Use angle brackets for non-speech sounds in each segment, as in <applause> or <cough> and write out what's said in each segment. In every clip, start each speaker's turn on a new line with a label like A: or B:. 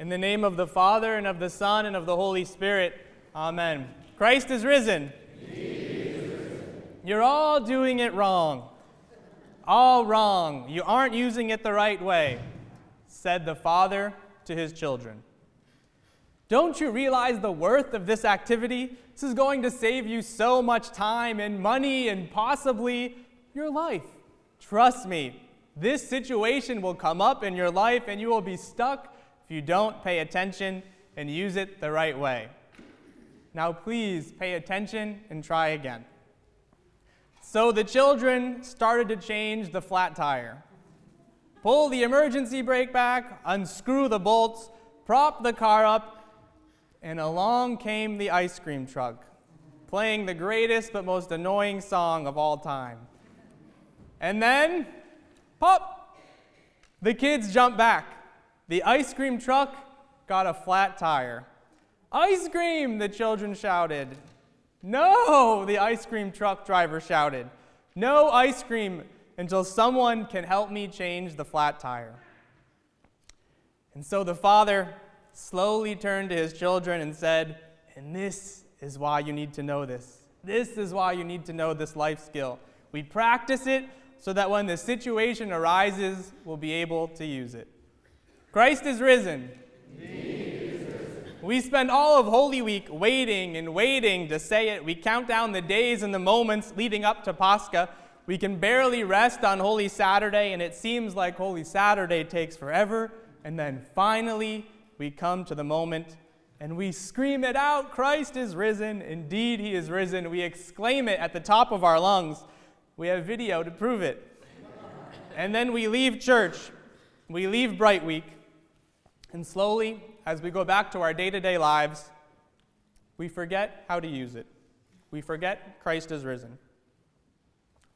A: In the name of the Father, and of the Son, and of the Holy Spirit. Amen. Christ is risen. You're all doing it wrong. All wrong. You aren't using it the right way, said the Father to his children. Don't you realize the worth of this activity? This is going to save you so much time and money and possibly your life. Trust me, this situation will come up in your life and you will be stuck if you don't pay attention and use it the right way. Now, please pay attention and try again. So the children started to change the flat tire. Pull the emergency brake back, unscrew the bolts, prop the car up, and along came the ice cream truck, playing the greatest but most annoying song of all time. And then, pop! The kids jumped back. The ice cream truck got a flat tire. Ice cream, the children shouted. No, the ice cream truck driver shouted. No ice cream until someone can help me change the flat tire. And so the father slowly turned to his children and said, And this is why you need to know this. This is why you need to know this life skill. We practice it so that when the situation arises, we'll be able to use it. Christ is risen. We spend all of Holy Week waiting and waiting to say it. We count down the days and the moments leading up to Pascha. We can barely rest on Holy Saturday, and it seems like Holy Saturday takes forever. And then finally, we come to the moment and we scream it out Christ is risen. Indeed, he is risen. We exclaim it at the top of our lungs. We have video to prove it. and then we leave church, we leave Bright Week, and slowly, as we go back to our day to day lives, we forget how to use it. We forget Christ is risen.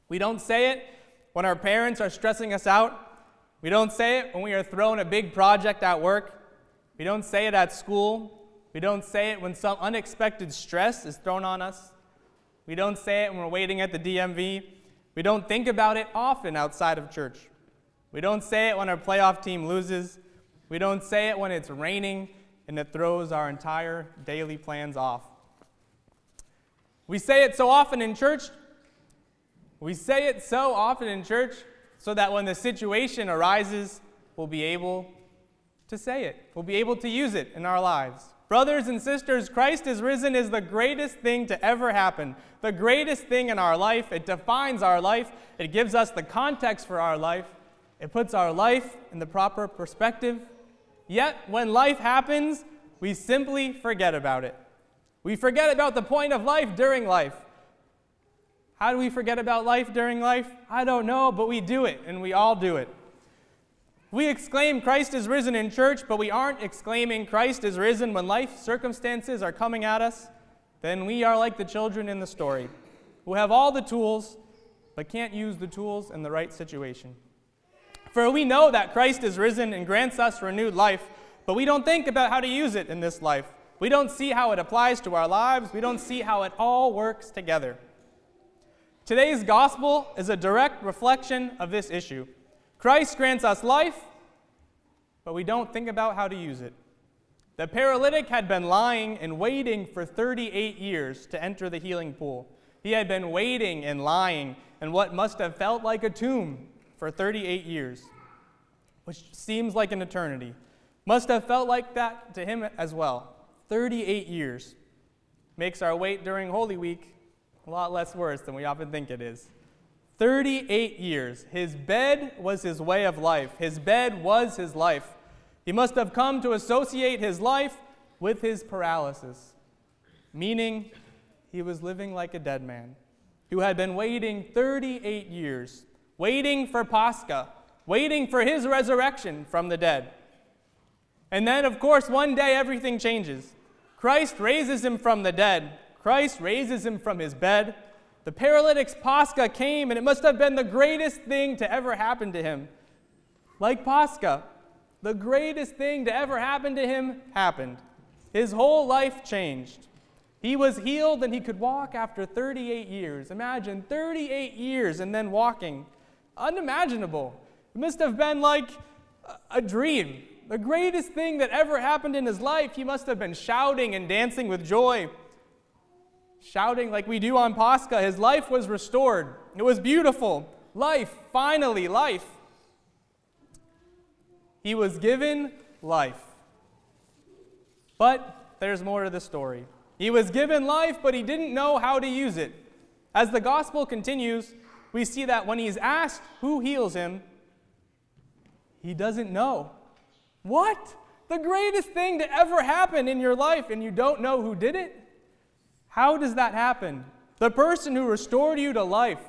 A: We don't say it when our parents are stressing us out. We don't say it when we are thrown a big project at work. We don't say it at school. We don't say it when some unexpected stress is thrown on us. We don't say it when we're waiting at the DMV. We don't think about it often outside of church. We don't say it when our playoff team loses. We don't say it when it's raining and it throws our entire daily plans off. We say it so often in church. We say it so often in church so that when the situation arises, we'll be able to say it. We'll be able to use it in our lives. Brothers and sisters, Christ is risen is the greatest thing to ever happen, the greatest thing in our life. It defines our life, it gives us the context for our life, it puts our life in the proper perspective. Yet, when life happens, we simply forget about it. We forget about the point of life during life. How do we forget about life during life? I don't know, but we do it, and we all do it. We exclaim Christ is risen in church, but we aren't exclaiming Christ is risen when life circumstances are coming at us, then we are like the children in the story who have all the tools but can't use the tools in the right situation. For we know that Christ is risen and grants us renewed life, but we don't think about how to use it in this life. We don't see how it applies to our lives. We don't see how it all works together. Today's gospel is a direct reflection of this issue. Christ grants us life, but we don't think about how to use it. The paralytic had been lying and waiting for 38 years to enter the healing pool. He had been waiting and lying in what must have felt like a tomb for 38 years, which seems like an eternity. Must have felt like that to him as well. 38 years makes our wait during Holy Week a lot less worse than we often think it is. 38 years. His bed was his way of life. His bed was his life. He must have come to associate his life with his paralysis, meaning he was living like a dead man who had been waiting 38 years, waiting for Pascha, waiting for his resurrection from the dead. And then, of course, one day everything changes. Christ raises him from the dead. Christ raises him from his bed. The paralytic's Pascha came, and it must have been the greatest thing to ever happen to him. Like Pascha, the greatest thing to ever happen to him happened. His whole life changed. He was healed and he could walk after 38 years. Imagine 38 years and then walking. Unimaginable. It must have been like a dream. the greatest thing that ever happened in his life. He must have been shouting and dancing with joy. Shouting like we do on Pascha. His life was restored. It was beautiful. Life, finally, life. He was given life. But there's more to the story. He was given life, but he didn't know how to use it. As the gospel continues, we see that when he's asked who heals him, he doesn't know. What? The greatest thing to ever happen in your life, and you don't know who did it? How does that happen? The person who restored you to life,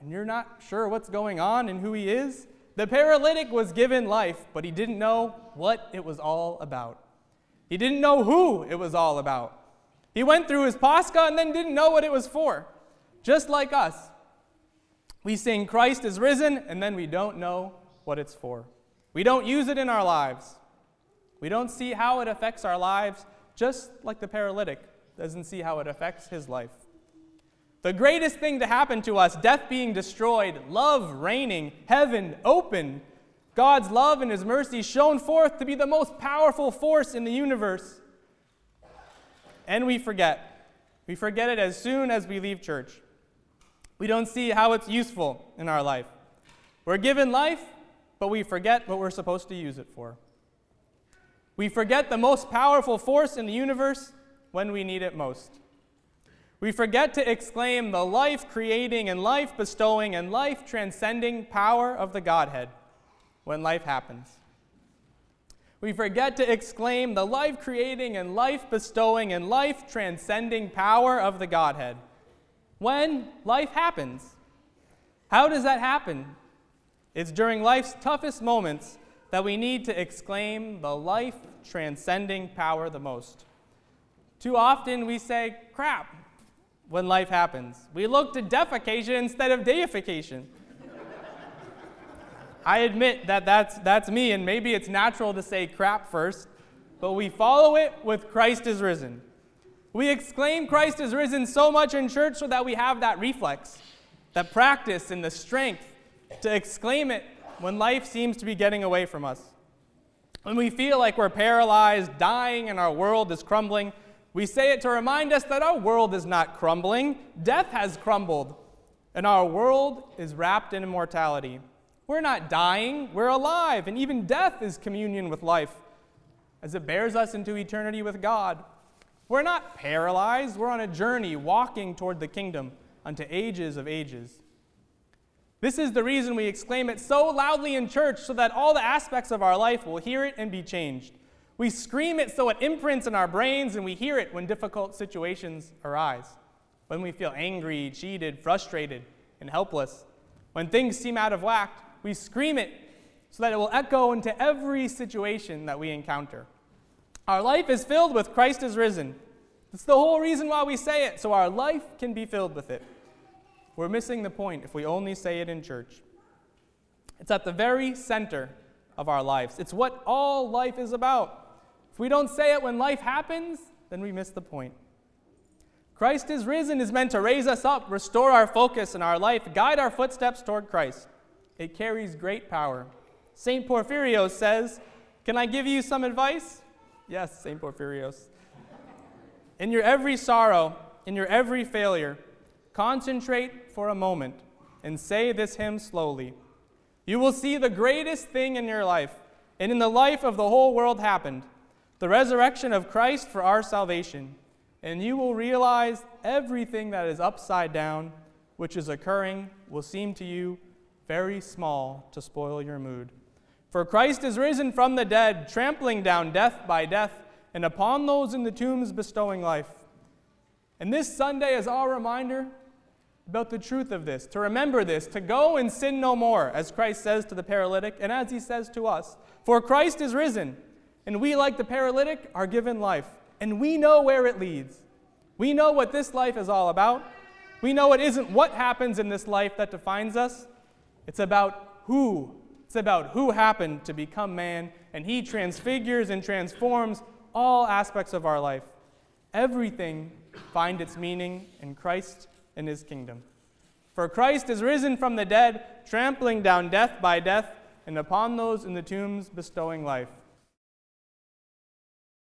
A: and you're not sure what's going on and who he is? The paralytic was given life, but he didn't know what it was all about. He didn't know who it was all about. He went through his Pascha and then didn't know what it was for. Just like us. We sing Christ is risen, and then we don't know what it's for. We don't use it in our lives. We don't see how it affects our lives, just like the paralytic doesn't see how it affects his life. The greatest thing to happen to us, death being destroyed, love reigning, heaven open, God's love and his mercy shown forth to be the most powerful force in the universe. And we forget. We forget it as soon as we leave church. We don't see how it's useful in our life. We're given life, but we forget what we're supposed to use it for. We forget the most powerful force in the universe when we need it most. We forget to exclaim the life creating and life bestowing and life transcending power of the Godhead when life happens. We forget to exclaim the life creating and life bestowing and life transcending power of the Godhead when life happens. How does that happen? It's during life's toughest moments that we need to exclaim the life transcending power the most. Too often we say, crap, when life happens. We look to defecation instead of deification. <laughs> I admit that that's, that's me, and maybe it's natural to say crap first, but we follow it with Christ is risen. We exclaim Christ is risen so much in church so that we have that reflex, that practice, and the strength to exclaim it when life seems to be getting away from us. When we feel like we're paralyzed, dying, and our world is crumbling, we say it to remind us that our world is not crumbling. Death has crumbled, and our world is wrapped in immortality. We're not dying, we're alive, and even death is communion with life as it bears us into eternity with God. We're not paralyzed, we're on a journey walking toward the kingdom unto ages of ages. This is the reason we exclaim it so loudly in church so that all the aspects of our life will hear it and be changed. We scream it so it imprints in our brains and we hear it when difficult situations arise, when we feel angry, cheated, frustrated, and helpless, when things seem out of whack we scream it so that it will echo into every situation that we encounter. Our life is filled with Christ is risen. That's the whole reason why we say it, so our life can be filled with it. We're missing the point if we only say it in church. It's at the very center of our lives. It's what all life is about. If we don't say it when life happens, then we miss the point. Christ is risen is meant to raise us up, restore our focus in our life, guide our footsteps toward Christ it carries great power. St. Porphyrios says, Can I give you some advice? Yes, St. Porphyrios. In your every sorrow, in your every failure, concentrate for a moment and say this hymn slowly. You will see the greatest thing in your life and in the life of the whole world happened the resurrection of Christ for our salvation. And you will realize everything that is upside down, which is occurring, will seem to you very small to spoil your mood. For Christ is risen from the dead, trampling down death by death, and upon those in the tombs bestowing life. And this Sunday is our reminder about the truth of this, to remember this, to go and sin no more, as Christ says to the paralytic, and as he says to us. For Christ is risen, and we, like the paralytic, are given life, and we know where it leads. We know what this life is all about. We know it isn't what happens in this life that defines us, it's about who. It's about who happened to become man, and he transfigures and transforms all aspects of our life. Everything find its meaning in Christ and his kingdom. For Christ is risen from the dead, trampling down death by death, and upon those in the tombs bestowing life.